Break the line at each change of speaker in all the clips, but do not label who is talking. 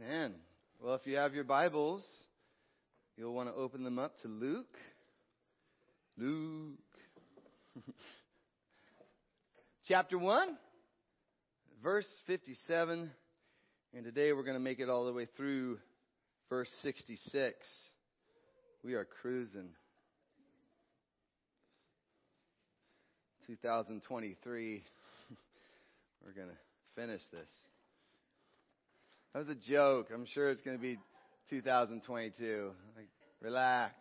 Amen. Well, if you have your Bibles, you'll want to open them up to Luke. Luke. Chapter 1, verse 57. And today we're going to make it all the way through verse 66. We are cruising. 2023. We're going to finish this. That was a joke. I'm sure it's going to be 2022. Like, relax.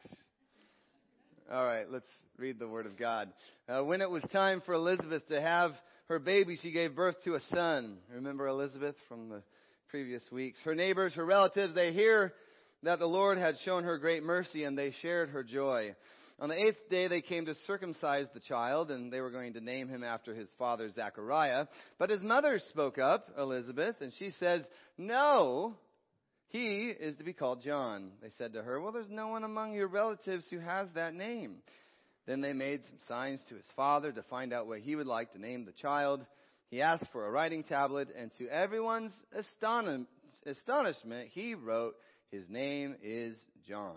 All right, let's read the Word of God. Uh, when it was time for Elizabeth to have her baby, she gave birth to a son. Remember Elizabeth from the previous weeks? Her neighbors, her relatives, they hear that the Lord had shown her great mercy and they shared her joy. On the eighth day, they came to circumcise the child, and they were going to name him after his father Zechariah. But his mother spoke up, Elizabeth, and she says, No, he is to be called John. They said to her, Well, there's no one among your relatives who has that name. Then they made some signs to his father to find out what he would like to name the child. He asked for a writing tablet, and to everyone's astonishment, he wrote, His name is John.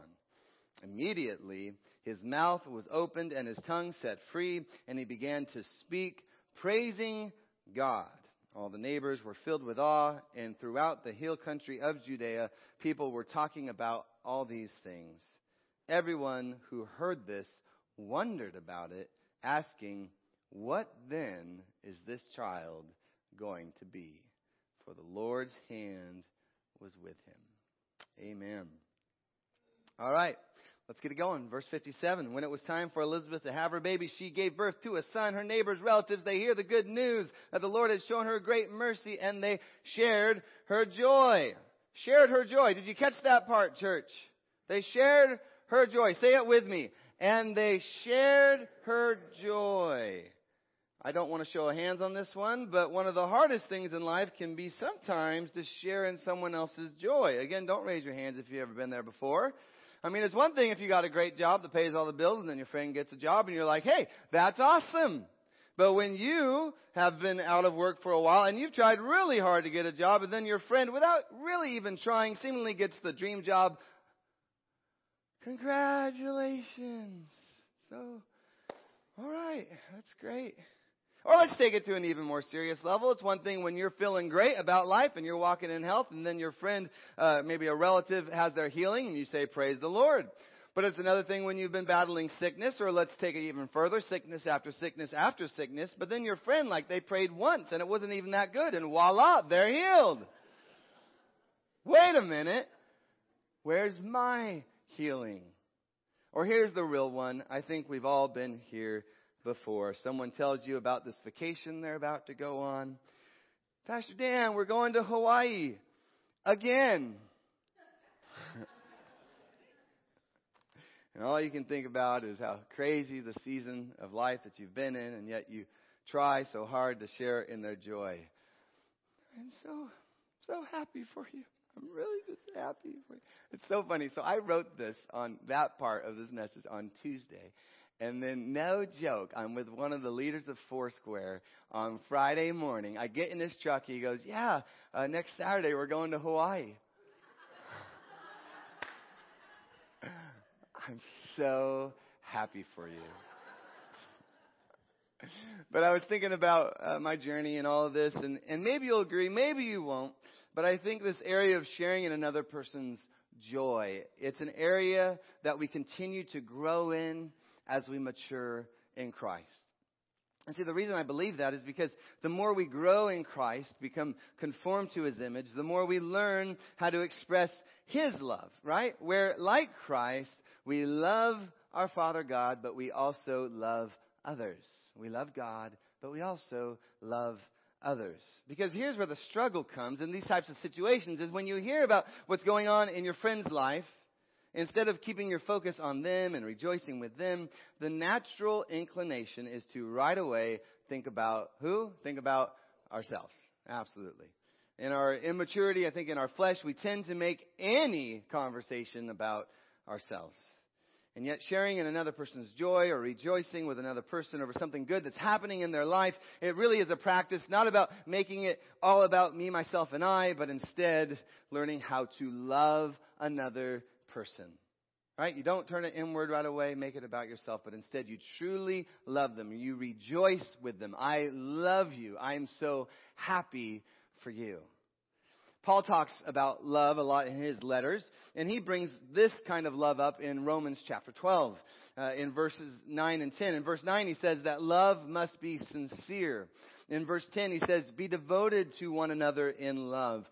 Immediately, his mouth was opened and his tongue set free, and he began to speak, praising God. All the neighbors were filled with awe, and throughout the hill country of Judea, people were talking about all these things. Everyone who heard this wondered about it, asking, What then is this child going to be? For the Lord's hand was with him. Amen. All right. Let's get it going. Verse 57. When it was time for Elizabeth to have her baby, she gave birth to a son. Her neighbors, relatives, they hear the good news that the Lord had shown her great mercy and they shared her joy. Shared her joy. Did you catch that part, church? They shared her joy. Say it with me. And they shared her joy. I don't want to show hands on this one, but one of the hardest things in life can be sometimes to share in someone else's joy. Again, don't raise your hands if you've ever been there before. I mean, it's one thing if you got a great job that pays all the bills and then your friend gets a job and you're like, hey, that's awesome. But when you have been out of work for a while and you've tried really hard to get a job and then your friend, without really even trying, seemingly gets the dream job, congratulations. So, alright, that's great. Or let's take it to an even more serious level. It's one thing when you're feeling great about life and you're walking in health and then your friend, uh, maybe a relative has their healing and you say, praise the Lord. But it's another thing when you've been battling sickness, or let's take it even further, sickness after sickness after sickness, but then your friend, like they prayed once and it wasn't even that good and voila, they're healed. Wait a minute. Where's my healing? Or here's the real one. I think we've all been here before. Someone tells you about this vacation they're about to go on. Pastor Dan, we're going to Hawaii again. and all you can think about is how crazy the season of life that you've been in, and yet you try so hard to share in their joy. I'm so, so happy for you. I'm really just happy for you. It's so funny. So I wrote this on that part of this message on Tuesday. And then, no joke, I'm with one of the leaders of Foursquare on Friday morning. I get in his truck. He goes, Yeah, uh, next Saturday we're going to Hawaii. I'm so happy for you. but I was thinking about uh, my journey and all of this, and, and maybe you'll agree, maybe you won't. But I think this area of sharing in another person's joy, it's an area that we continue to grow in as we mature in Christ. And see, the reason I believe that is because the more we grow in Christ, become conformed to His image, the more we learn how to express His love, right? Where, like Christ, we love our Father God, but we also love others. We love God, but we also love others. Because here's where the struggle comes in these types of situations is when you hear about what's going on in your friend's life, Instead of keeping your focus on them and rejoicing with them, the natural inclination is to right away think about who? Think about ourselves. Absolutely. In our immaturity, I think in our flesh, we tend to make any conversation about ourselves. And yet sharing in another person's joy or rejoicing with another person over something good that's happening in their life, it really is a practice not about making it all about me, myself, and I, but instead learning how to love another person. Right? You don't turn it inward right away, make it about yourself, but instead you truly love them. You rejoice with them. I love you. I'm so happy for you. Paul talks about love a lot in his letters, and he brings this kind of love up in Romans chapter 12, uh, in verses 9 and 10. In verse 9, he says that love must be sincere. In verse 10, he says, Be devoted to one another in love.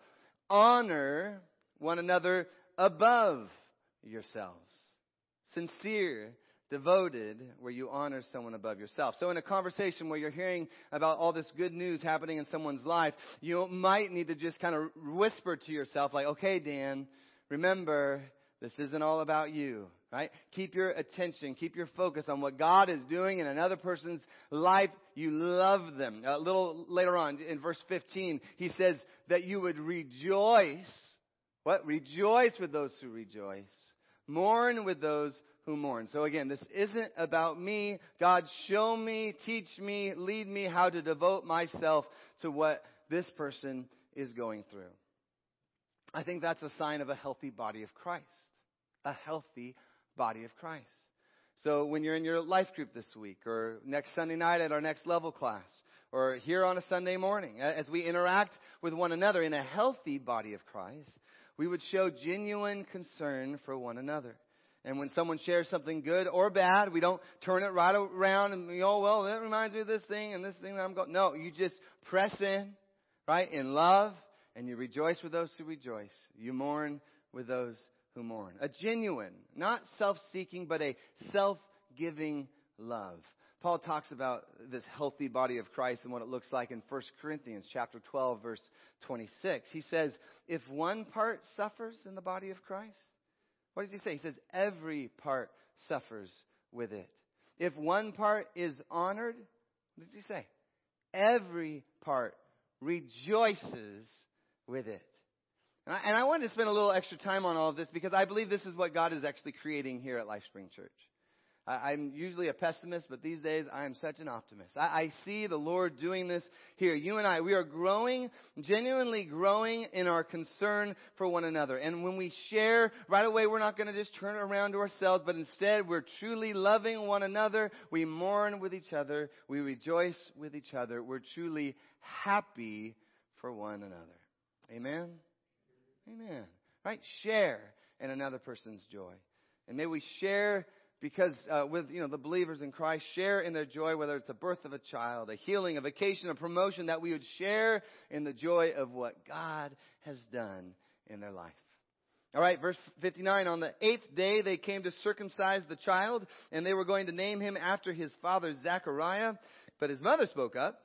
Honor one another above yourselves. Sincere devoted where you honor someone above yourself. So in a conversation where you're hearing about all this good news happening in someone's life, you might need to just kind of whisper to yourself like, okay, Dan, remember, this isn't all about you, right? Keep your attention, keep your focus on what God is doing in another person's life. You love them. A little later on in verse 15, he says that you would rejoice. What? Rejoice with those who rejoice. Mourn with those who mourn. So again, this isn't about me. God, show me, teach me, lead me how to devote myself to what this person is going through. I think that's a sign of a healthy body of Christ. A healthy body of Christ. So when you're in your life group this week, or next Sunday night at our next level class, or here on a Sunday morning, as we interact with one another in a healthy body of Christ, we would show genuine concern for one another. And when someone shares something good or bad, we don't turn it right around and, you know, well, that reminds me of this thing and this thing that I'm going. No, you just press in, right, in love, and you rejoice with those who rejoice. You mourn with those who mourn. A genuine, not self-seeking, but a self-giving love. Paul talks about this healthy body of Christ and what it looks like in 1 Corinthians chapter 12 verse 26. He says, if one part suffers in the body of Christ, what does he say? He says, every part suffers with it. If one part is honored, what does he say? Every part rejoices with it. And I, and I wanted to spend a little extra time on all of this because I believe this is what God is actually creating here at LifeSpring Church. I, am usually a pessimist, but these days I am such an optimist. I, I see the Lord doing this here. You and I, we are growing, genuinely growing in our concern for one another. And when we share, right away we're not going to just turn around to ourselves, but instead we're truly loving one another. We mourn with each other. We rejoice with each other. We're truly happy for one another. Amen? Amen. Right? Share in another person's joy. And may we share because uh, with you know the believers in Christ share in their joy, whether it's the birth of a child, a healing, a vacation, a promotion, that we would share in the joy of what God has done in their life. All right, verse 59. On the eighth day, they came to circumcise the child, and they were going to name him after his father Zachariah. But his mother spoke up,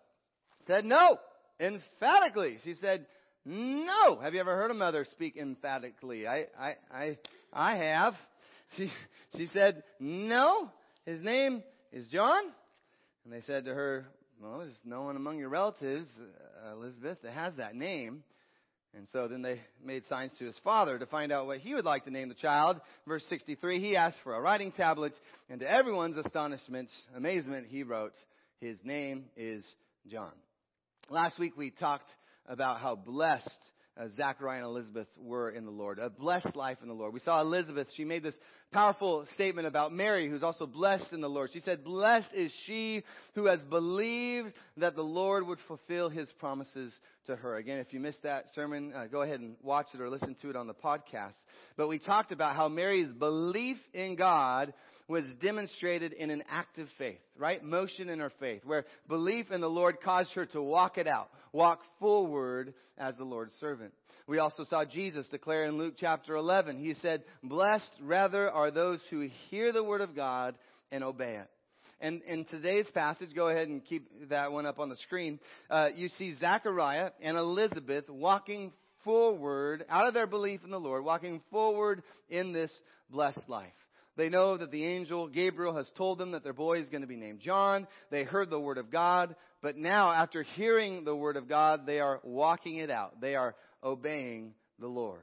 said no, emphatically. She said, "No." Have you ever heard a mother speak emphatically? I, I, I, I have. She, she said, No, his name is John. And they said to her, Well, there's no one among your relatives, uh, Elizabeth, that has that name. And so then they made signs to his father to find out what he would like to name the child. Verse 63, he asked for a writing tablet, and to everyone's astonishment, amazement, he wrote, His name is John. Last week we talked about how blessed uh, Zachariah and Elizabeth were in the Lord. A blessed life in the Lord. We saw Elizabeth, she made this powerful statement about Mary, who's also blessed in the Lord. She said, Blessed is she who has believed that the Lord would fulfill his promises to her. Again, if you missed that sermon, uh, go ahead and watch it or listen to it on the podcast. But we talked about how Mary's belief in God was demonstrated in an act of faith, right? Motion in her faith, where belief in the Lord caused her to walk it out, walk forward as the Lord's servant. We also saw Jesus declare in Luke chapter 11, he said, Blessed rather are those who hear the word of God and obey it. And in today's passage, go ahead and keep that one up on the screen. Uh, you see Zachariah and Elizabeth walking forward out of their belief in the Lord, walking forward in this blessed life. They know that the angel Gabriel has told them that their boy is going to be named John. They heard the word of God, but now after hearing the word of God, they are walking it out. They are obeying the Lord.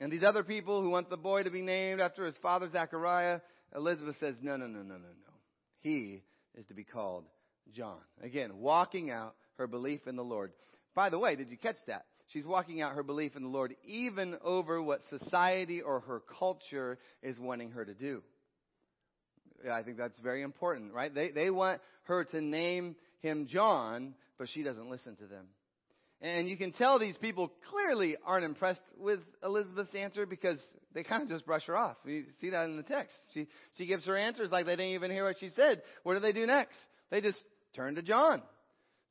And these other people who want the boy to be named after his father Zechariah, Elizabeth says, no, no, no, no, no, no. He is to be called John. Again, walking out her belief in the Lord. By the way, did you catch that? She's walking out her belief in the Lord even over what society or her culture is wanting her to do. I think that's very important, right? They, they want her to name him John, but she doesn't listen to them. And you can tell these people clearly aren't impressed with Elizabeth's answer because they kind of just brush her off. You see that in the text. She, she gives her answers like they didn't even hear what she said. What do they do next? They just turn to John.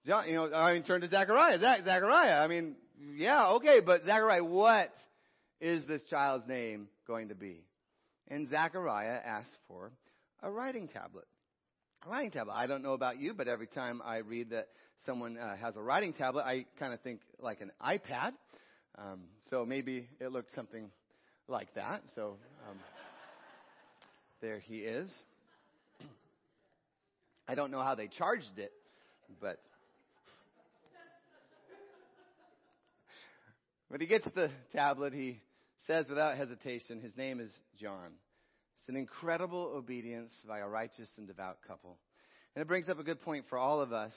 John, you know, I mean, turn to Zechariah. Zach, Zechariah. I mean, yeah, okay, but Zechariah, what is this child's name going to be? And Zechariah asks for a writing tablet. A writing tablet. I don't know about you, but every time I read that someone uh, has a writing tablet, I kind of think like an iPad. Um, so maybe it looks something like that. So um, there he is. I don't know how they charged it, but But he gets the tablet. He says without hesitation, his name is John. It's an incredible obedience by a righteous and devout couple. And it brings up a good point for all of us.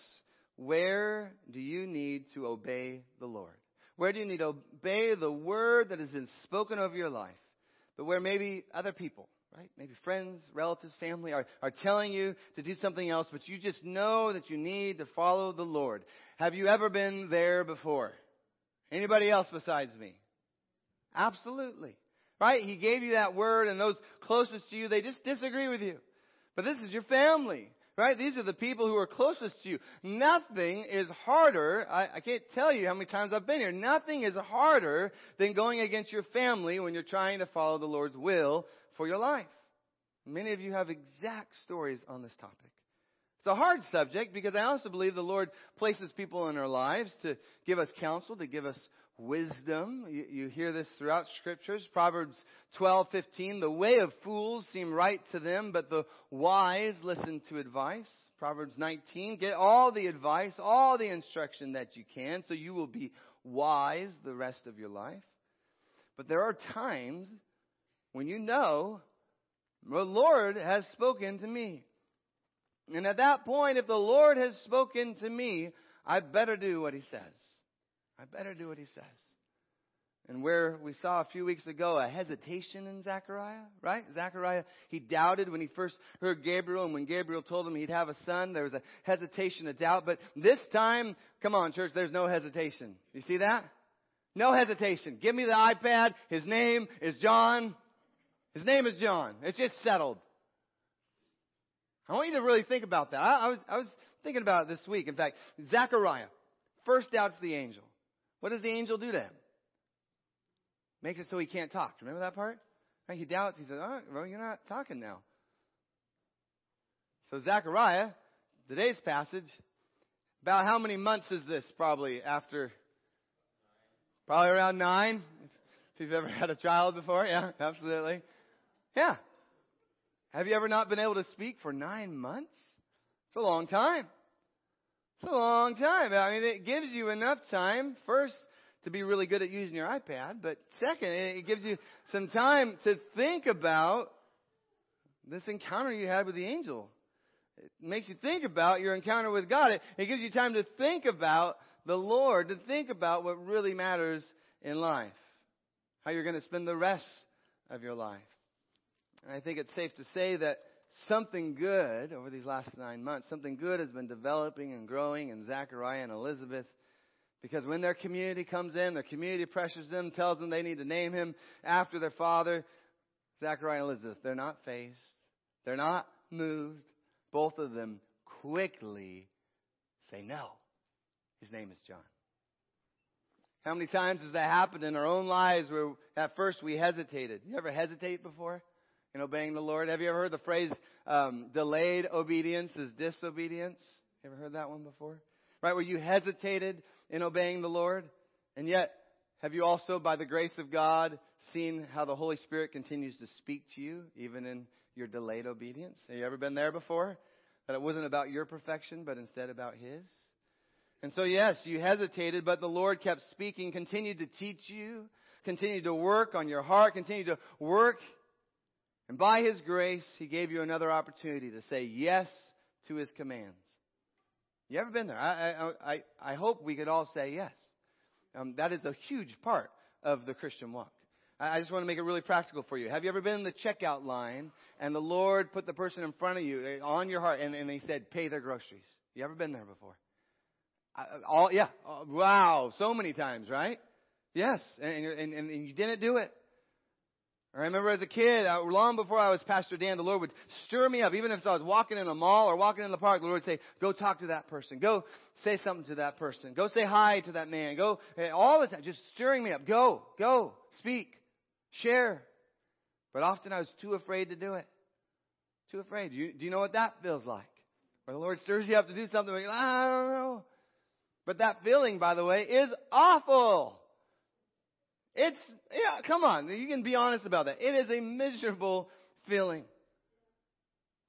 Where do you need to obey the Lord? Where do you need to obey the word that has been spoken over your life? But where maybe other people, right? Maybe friends, relatives, family are, are telling you to do something else, but you just know that you need to follow the Lord. Have you ever been there before? Anybody else besides me? Absolutely. Right? He gave you that word and those closest to you, they just disagree with you. But this is your family. Right? These are the people who are closest to you. Nothing is harder. I, I can't tell you how many times I've been here. Nothing is harder than going against your family when you're trying to follow the Lord's will for your life. Many of you have exact stories on this topic. It's a hard subject because I also believe the Lord places people in our lives to give us counsel, to give us wisdom. You, you hear this throughout scriptures. Proverbs 12:15, the way of fools seem right to them, but the wise listen to advice. Proverbs 19, get all the advice, all the instruction that you can so you will be wise the rest of your life. But there are times when you know the Lord has spoken to me. And at that point, if the Lord has spoken to me, I better do what he says. I better do what he says. And where we saw a few weeks ago a hesitation in Zechariah, right? Zechariah, he doubted when he first heard Gabriel, and when Gabriel told him he'd have a son, there was a hesitation, a doubt. But this time, come on, church, there's no hesitation. You see that? No hesitation. Give me the iPad. His name is John. His name is John. It's just settled. I want you to really think about that. I, I, was, I was thinking about it this week. In fact, Zechariah first doubts the angel. What does the angel do to him? Makes it so he can't talk. Remember that part? Right? He doubts. He says, "Oh, well, you're not talking now." So Zechariah, today's passage, about how many months is this? Probably after, probably around nine. If you've ever had a child before, yeah, absolutely, yeah. Have you ever not been able to speak for nine months? It's a long time. It's a long time. I mean, it gives you enough time, first, to be really good at using your iPad, but second, it gives you some time to think about this encounter you had with the angel. It makes you think about your encounter with God. It, it gives you time to think about the Lord, to think about what really matters in life, how you're going to spend the rest of your life. And I think it's safe to say that something good over these last nine months, something good has been developing and growing in Zachariah and Elizabeth. Because when their community comes in, their community pressures them, tells them they need to name him after their father, Zachariah and Elizabeth, they're not fazed. They're not moved. Both of them quickly say no. His name is John. How many times has that happened in our own lives where at first we hesitated? You ever hesitate before? In obeying the Lord. Have you ever heard the phrase um, delayed obedience is disobedience? Ever heard that one before? Right, where you hesitated in obeying the Lord, and yet have you also, by the grace of God, seen how the Holy Spirit continues to speak to you even in your delayed obedience? Have you ever been there before? That it wasn't about your perfection, but instead about His? And so, yes, you hesitated, but the Lord kept speaking, continued to teach you, continued to work on your heart, continued to work And by His grace, He gave you another opportunity to say yes to His commands. You ever been there? I, I, I, I hope we could all say yes. Um, that is a huge part of the Christian walk. I, I just want to make it really practical for you. Have you ever been in the checkout line and the Lord put the person in front of you eh, on your heart and, and He said, pay their groceries? You ever been there before? All, yeah. Oh, wow. So many times, right? Yes. And, and, and, and you didn't do it. I remember as a kid, uh, long before I was Pastor Dan, the Lord would stir me up. Even if I was walking in a mall or walking in the park, the Lord would say, go talk to that person. Go say something to that person. Go say hi to that man. Go, eh, all the time, just stirring me up. Go, go, speak, share. But often I was too afraid to do it. Too afraid. Do you, do you know what that feels like? Where the Lord stirs you up to do something, like, I don't know. But that feeling, by the way, is awful. It's, yeah, come on. You can be honest about that. It is a miserable feeling.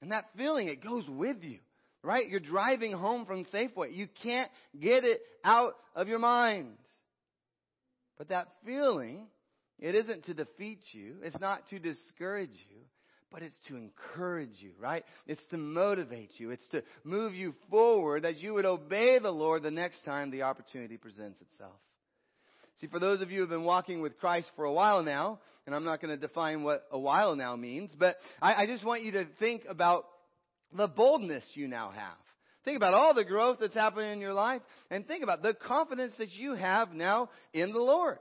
And that feeling, it goes with you, right? You're driving home from Safeway. You can't get it out of your mind. But that feeling, it isn't to defeat you. It's not to discourage you, but it's to encourage you, right? It's to motivate you. It's to move you forward that you would obey the Lord the next time the opportunity presents itself. See, for those of you who have been walking with Christ for a while now, and I'm not going to define what a while now means, but I, I just want you to think about the boldness you now have. Think about all the growth that's happening in your life, and think about the confidence that you have now in the Lord.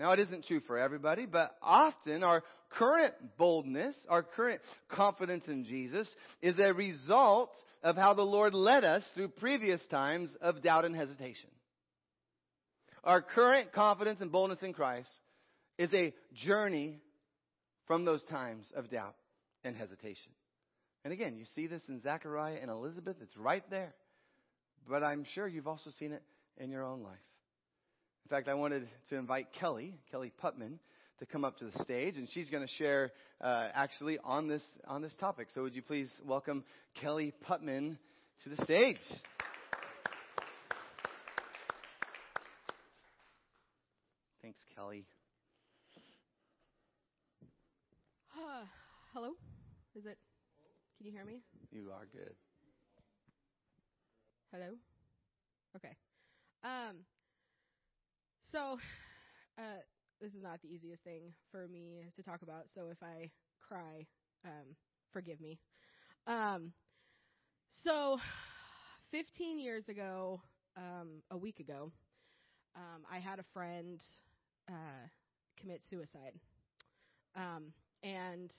Now, it isn't true for everybody, but often our current boldness, our current confidence in Jesus, is a result of how the Lord led us through previous times of doubt and hesitation. Our current confidence and boldness in Christ is a journey from those times of doubt and hesitation. And again, you see this in Zechariah and Elizabeth. It's right there. But I'm sure you've also seen it in your own life. In fact, I wanted to invite Kelly, Kelly Putman, to come up to the stage, and she's going to share uh, actually on this on this topic. So, would you please welcome Kelly Putman to the stage? Thanks, Kelly.
Uh, hello? Is it? Can you hear me?
You are good.
Hello? Okay. Um, so, uh, this is not the easiest thing for me to talk about, so if I cry, um, forgive me. Um, so, 15 years ago, um, a week ago, um, I had a friend uh, commit suicide. Um, and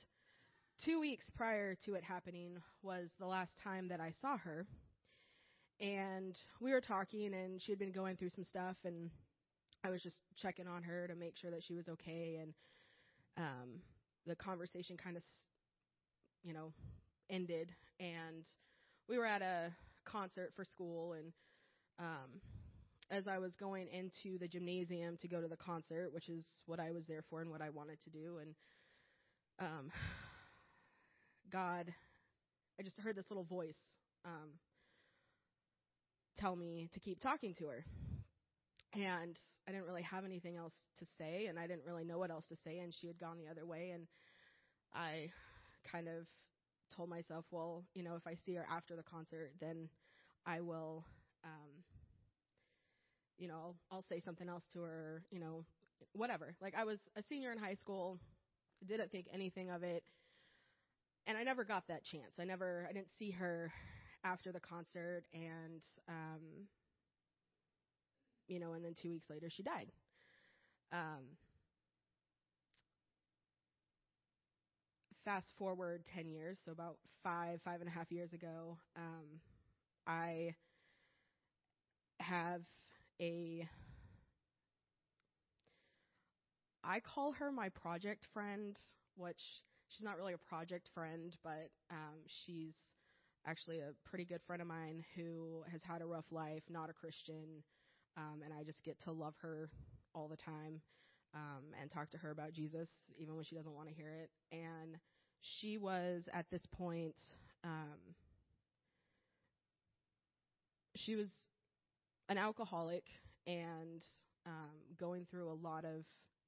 two weeks prior to it happening was the last time that I saw her. And we were talking, and she had been going through some stuff, and I was just checking on her to make sure that she was okay. And um, the conversation kind of, you know, ended. And we were at a concert for school, and um, as I was going into the gymnasium to go to the concert, which is what I was there for and what I wanted to do. And um, God, I just heard this little voice um, tell me to keep talking to her. And I didn't really have anything else to say, and I didn't really know what else to say, and she had gone the other way. And I kind of told myself, well, you know, if I see her after the concert, then I will um, you know, I'll, I'll say something else to her, you know, whatever. Like I was a senior in high school, didn't think anything of it, and I never got that chance. I never, I didn't see her after the concert, and um, you know, and then two weeks later she died. Um, fast forward 10 years, so about five, five and a half years ago, um, I have a I call her my project friend, which she's not really a project friend, but um, she's actually a pretty good friend of mine who has had a rough life, not a Christian, um, and I just get to love her all the time um, and talk to her about Jesus, even when she doesn't want to hear it. And she was at this point, um, she was an alcoholic and um, going through a lot of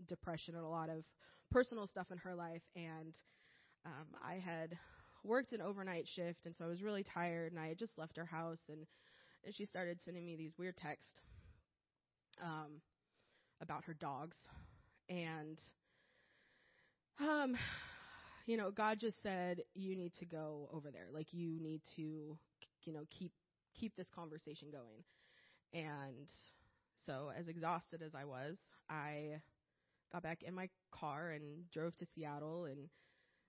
depression and a lot of personal stuff in her life. And um, I had worked an overnight shift, and so I was really tired, and I had just left her house, and, and she started sending me these weird texts um, about her dogs, and um, you know, God just said you need to go over there, like you need to, you know, keep keep this conversation going, and so as exhausted as I was, I got back in my car and drove to Seattle and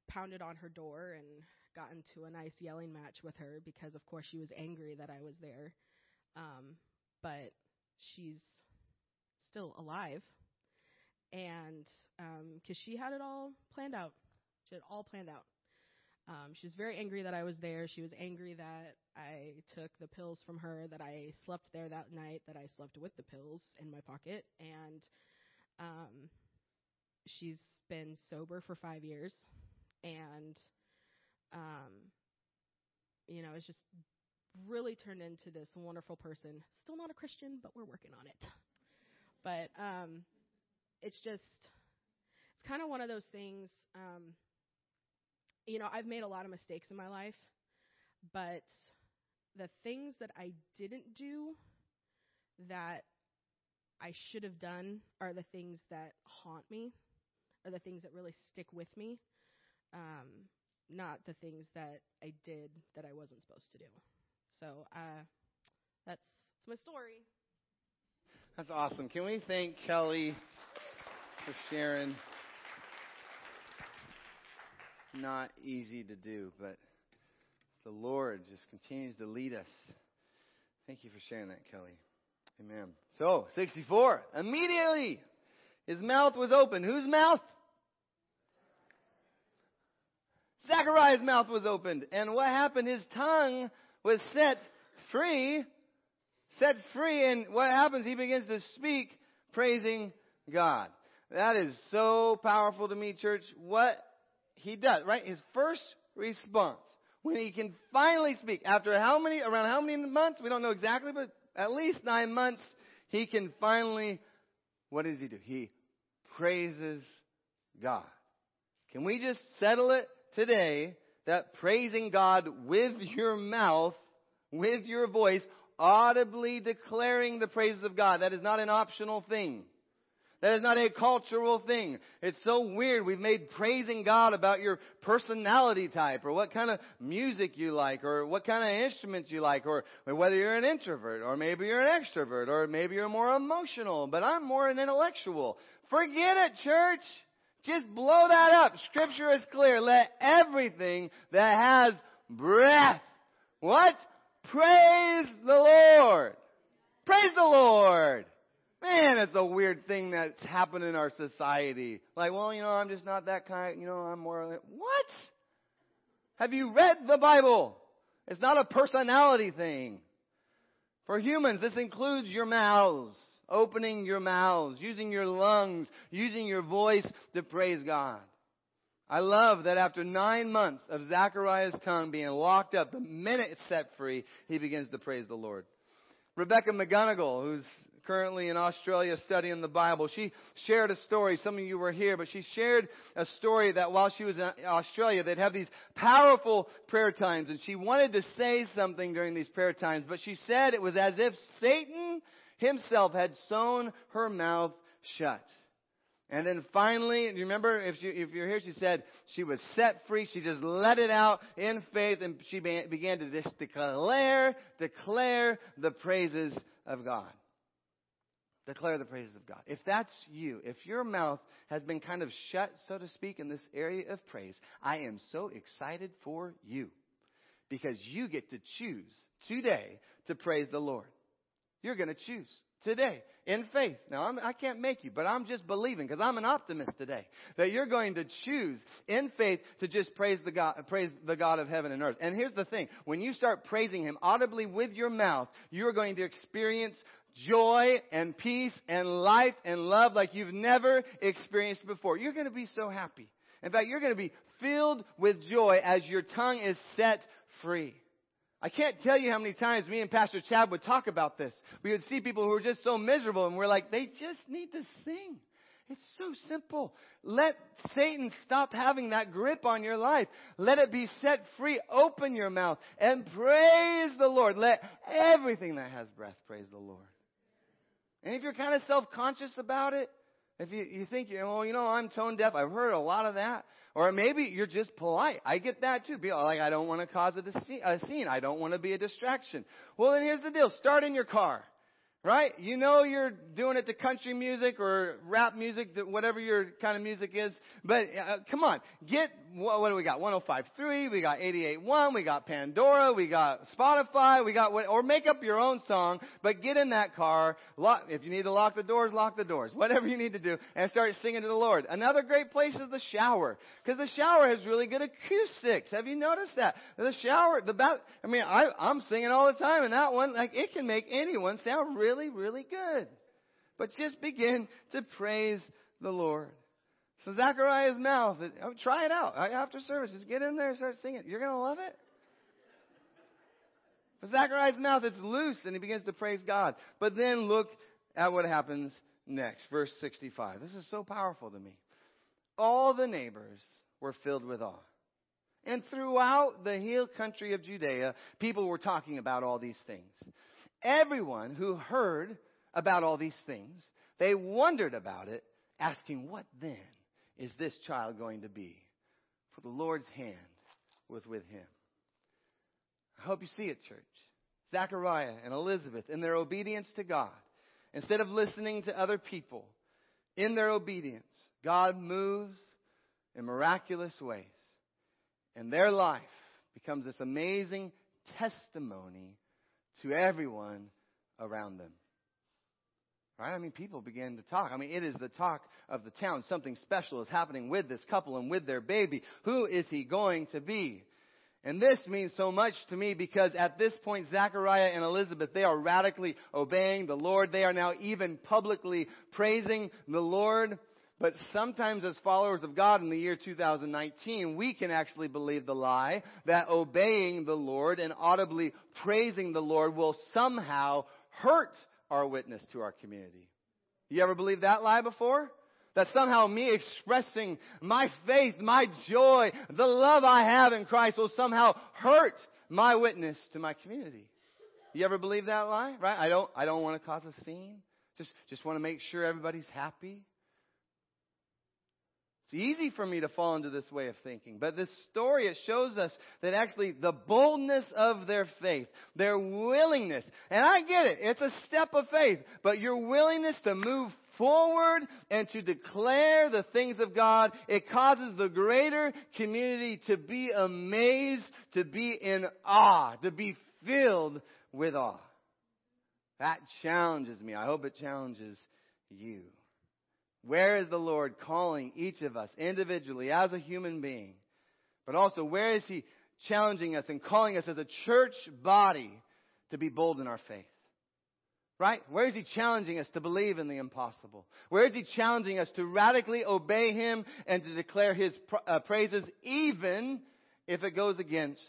pounded on her door and got into a nice yelling match with her because, of course, she was angry that I was there. Um, but she's still alive. And because um, she had it all planned out, she had it all planned out. Um, she was very angry that I was there. She was angry that I took the pills from her, that I slept there that night, that I slept with the pills in my pocket. And um, she's been sober for five years. And, um, you know, it's just really turned into this wonderful person. Still not a Christian, but we're working on it. But um, it's just, it's kind of one of those things. Um, you know, I've made a lot of mistakes in my life, but the things that I didn't do that I should have done are the things that haunt me, are the things that really stick with me, um, not the things that I did that I wasn't supposed to do. So uh, that's, that's my story.
That's awesome. Can we thank Kelly for sharing? not easy to do, but the Lord just continues to lead us. Thank you for sharing that, Kelly. Amen. So, 64. Immediately, his mouth was open. Whose mouth? Zachariah's mouth was opened. And what happened? His tongue was set free. Set free. And what happens? He begins to speak praising God. That is so powerful to me, church. What he does, right? His first response, when he can finally speak, after how many, around how many months? We don't know exactly, but at least nine months, he can finally, what does he do? He praises God. Can we just settle it today that praising God with your mouth, with your voice, audibly declaring the praises of God, that is not an optional thing. That is not a cultural thing. It's so weird. We've made praising God about your personality type or what kind of music you like or what kind of instruments you like or whether you're an introvert or maybe you're an extrovert or maybe you're more emotional, but I'm more an intellectual. Forget it, church. Just blow that up. Scripture is clear. Let everything that has breath, what? Praise the Lord. Praise the Lord. Man, it's a weird thing that's happened in our society. Like, well, you know, I'm just not that kind. You know, I'm more. What? Have you read the Bible? It's not a personality thing. For humans, this includes your mouths, opening your mouths, using your lungs, using your voice to praise God. I love that after nine months of Zachariah's tongue being locked up, the minute it's set free, he begins to praise the Lord. Rebecca McGonigal, who's currently in Australia studying the Bible. She shared a story. Some of you were here, but she shared a story that while she was in Australia, they'd have these powerful prayer times, and she wanted to say something during these prayer times, but she said it was as if Satan himself had sewn her mouth shut. And then finally, you remember if, you, if you're here, she said she was set free. She just let it out in faith and she began to declare, declare the praises of God. Declare the praises of God. If that's you, if your mouth has been kind of shut, so to speak, in this area of praise, I am so excited for you because you get to choose today to praise the Lord. You're going to choose today in faith. Now, I'm, I can not make you, but I'm just believing because I'm an optimist today that you're going to choose in faith to just praise the God, praise the God of heaven and earth. And here's the thing: when you start praising Him audibly with your mouth, you're going to experience joy and peace and life and love like you've never experienced before. You're going to be so happy. In fact, you're going to be filled with joy as your tongue is set free. I can't tell you how many times me and Pastor Chad would talk about this. We would see people who were just so miserable and we're like, they just need to sing. It's so simple. Let Satan stop having that grip on your life. Let it be set free. Open your mouth and praise the Lord. Let everything that has breath praise the Lord. And if you're kind of self-conscious about it, if you, you think, well, you know, I'm tone deaf, I've heard a lot of that. Or maybe you're just polite. I get that too. Be like, I don't want to cause a, scene. I don't want to be a distraction. Well, then here's the deal. Start in your car right? You know you're doing it to country music or rap music, whatever your kind of music is. But uh, come on, get what, do we got? 105.3, we got 88.1, we got Pandora, we got Spotify, we got what, or make up your own song. But get in that car. Lock, if you need to lock the doors, lock the doors. Whatever you need to do, and start singing to the Lord. Another great place is the shower, because the shower has really good acoustics. Have you noticed that? The shower, the bath. I mean, I, I'm singing all the time, and that one, like, it can make anyone sound really, really good. But just begin to praise the Lord. So Zachariah's mouth, oh, try it out uh, after service. Just get in there and start singing. You're going to love it. But Zechariah's mouth is loose and he begins to praise God. But then look at what happens next. Verse 65. This is so powerful to me. All the neighbors were filled with awe. And throughout the hill country of Judea, people were talking about all these things everyone who heard about all these things, they wondered about it, asking, What then is this child going to be? For the Lord's hand was with him. I hope you see it, church. Zachariah and Elizabeth, in their obedience to God, instead of listening to other people, in their obedience, God moves in miraculous ways. And their life becomes this amazing testimony to everyone around them. Right? I mean, people began to talk. I mean, it is the talk of the town. Something special is happening with this couple and with their baby. Who is he going to be? And this means so much to me because at this point, Zachariah and Elizabeth, they are radically obeying the Lord. They are now even publicly praising the Lord. But sometimes as followers of God in the year 2019, we can actually believe the lie that obeying the Lord and audibly praising the Lord will somehow hurt our witness to our community. You ever believe that lie before? That somehow me expressing my faith, my joy, the love I have in Christ will somehow hurt my witness to my community. You ever believe that lie? Right? I don't, I don't want to cause a scene. Just, just want to make sure everybody's happy. It's easy for me to fall into this way of thinking, but this story, it shows us that actually the boldness of their faith, their willingness, and I get it, it's a step of faith, but your willingness to move forward and to declare the things of God, it causes the greater community to be amazed, to be in awe, to be filled with awe. That challenges me. I hope it challenges you. Where is the Lord calling each of us individually as a human being? But also, where is He challenging us and calling us as a church body to be bold in our faith? Right? Where is He challenging us to believe in the impossible? Where is He challenging us to radically obey Him and to declare His uh, praises even if it goes against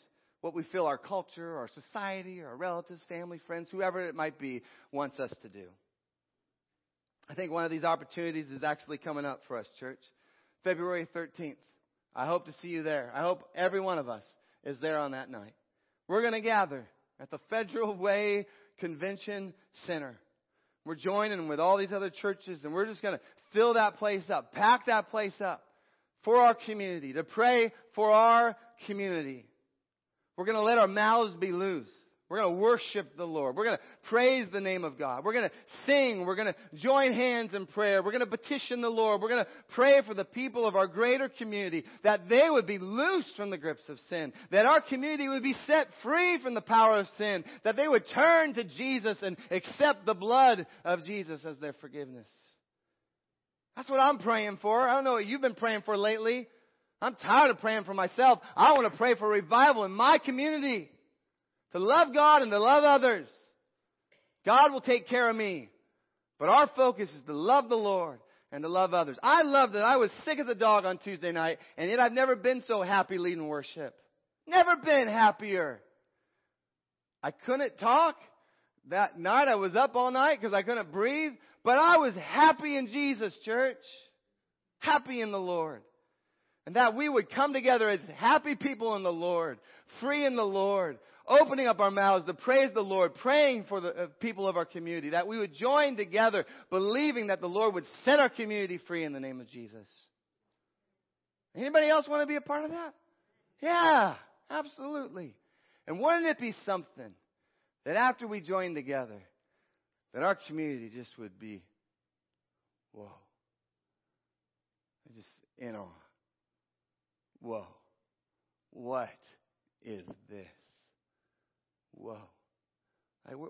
what we feel our culture, our society, our relatives, family, friends, whoever it might be, wants us to do? I think one of these opportunities is actually coming up for us, church. February 13th. I hope to see you there. I hope every one of us is there on that night. We're going to gather at the Federal Way Convention Center. We're joining with all these other churches and we're just going to fill that place up, pack that place up for our community, to pray for our community. We're going to let our mouths be loose. We're going to worship the Lord. We're going to praise the name of God. We're going to sing. We're going to join hands in prayer. We're going to petition the Lord. We're going to pray for the people of our greater community that they would be loosed from the grips of sin, that our community would be set free from the power of sin, that they would turn to Jesus and accept the blood of Jesus as their forgiveness. That's what I'm praying for. I don't know what you've been praying for lately. I'm tired of praying for myself. I want to pray for revival in my community to love God and to love others. God will take care of me. But our focus is to love the Lord and to love others. I love that I was sick as a dog on Tuesday night, and yet I've never been so happy leading worship. Never been happier. I couldn't talk. That night I was up all night because I couldn't breathe, but I was happy in Jesus, church. happy in the Lord. And that we would come together as happy people in the Lord, free in the Lord, opening up our mouths to praise the Lord, praying for the uh, people of our community, that we would join together, believing that the Lord would set our community free in the name of Jesus. Anybody else want to be a part of that? Yeah, absolutely. And wouldn't it be something that after we join together, that our community just would be, whoa, just in awe. Whoa, what is this? Whoa.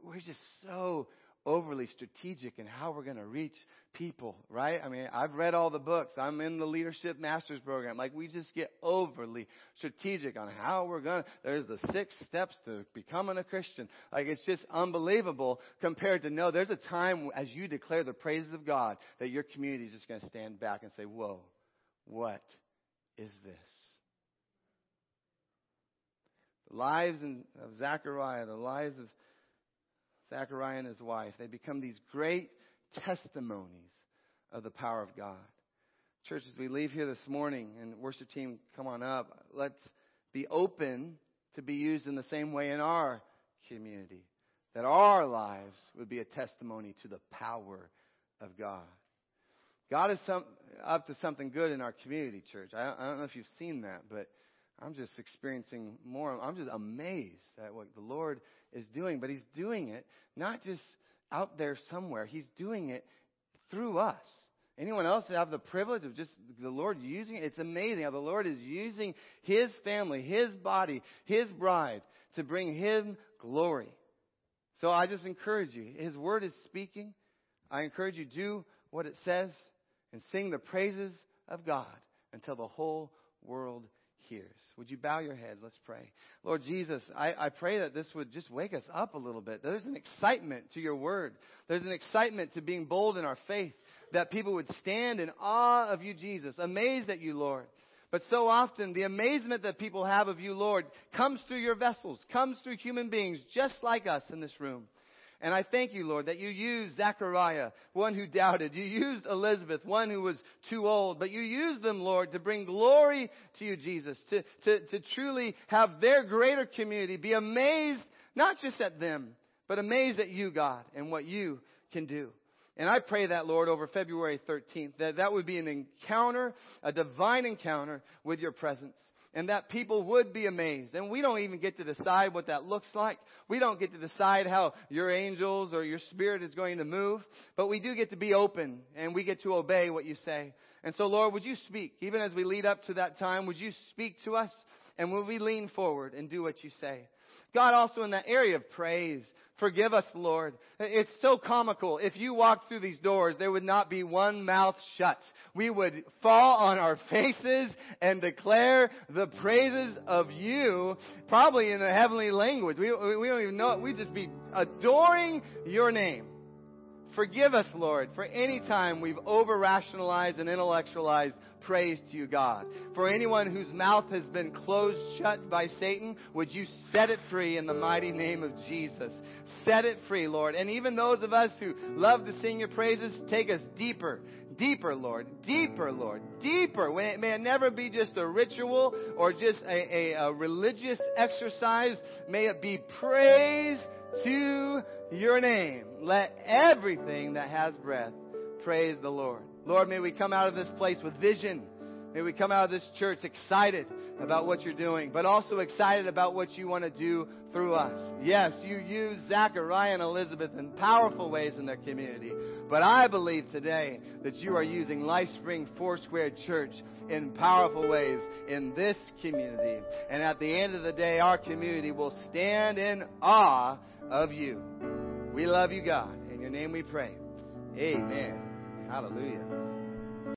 We're just so overly strategic in how we're going to reach people, right? I mean, I've read all the books. I'm in the leadership master's program. Like we just get overly strategic on how we're going to, there's the six steps to becoming a Christian. Like it's just unbelievable compared to no, there's a time as you declare the praises of God that your community is just going to stand back and say, whoa, what is this? The lives of Zechariah, the lives of Zechariah and his wife, they become these great testimonies of the power of God. Church, as we leave here this morning and worship team, come on up. Let's be open to be used in the same way in our community. That our lives would be a testimony to the power of God. God is some, up to something good in our community, church. I, I don't know if you've seen that, but I'm just experiencing more. I'm just amazed at what the Lord is doing, but He's doing it not just out there somewhere. He's doing it through us. Anyone else have the privilege of just the Lord using it? It's amazing how the Lord is using His family, His body, His bride to bring Him glory. So I just encourage you. His word is speaking. I encourage you do what it says and sing the praises of God until the whole world hears. Would you bow your head? Let's pray. Lord Jesus, I, I pray that this would just wake us up a little bit. There's an excitement to your word. There's an excitement to being bold in our faith. That people would stand in awe of you, Jesus, amazed at you, Lord. But so often, the amazement that people have of you, Lord, comes through your vessels, comes through human beings just like us in this room. And I thank you, Lord, that you used Zechariah, one who doubted. You used Elizabeth, one who was too old. But you used them, Lord, to bring glory to you, Jesus, to, to, to truly have their greater community be amazed, not just at them, but amazed at you, God, and what you can do. And I pray that, Lord, over February 13th, that that would be an encounter, a divine encounter with your presence and that people would be amazed. And we don't even get to decide what that looks like. We don't get to decide how your angels or your spirit is going to move, but we do get to be open and we get to obey what you say. And so, Lord, would you speak, even as we lead up to that time, would you speak to us? And will we lean forward and do what you say? God, also in that area of praise, Forgive us, Lord. It's so comical. If you walked through these doors, there would not be one mouth shut. We would fall on our faces and declare the praises of you, probably in a heavenly language. We, we don't even know it. We'd just be adoring your name. Forgive us, Lord, for any time we've over rationalized and intellectualized praise to you, God. For anyone whose mouth has been closed shut by Satan, would you set it free in the mighty name of Jesus? Set it free, Lord. And even those of us who love to sing your praises, take us deeper, deeper, Lord, deeper, Lord, deeper. May it, never be just a ritual or just a, a, a religious exercise. May it be praise to your name. Let everything that has breath praise the Lord. Lord, may we come out of this place with vision. May we come out of this church excited about what you're doing, but also excited about what you want to do through us. Yes, you use Zechariah and Elizabeth in powerful ways in their community, but I believe today that you are using LifeSpring Foursquare Church in powerful ways in this community. And at the end of the day, our community will stand in awe of you. We love you, God. In your name we pray. Amen. Hallelujah.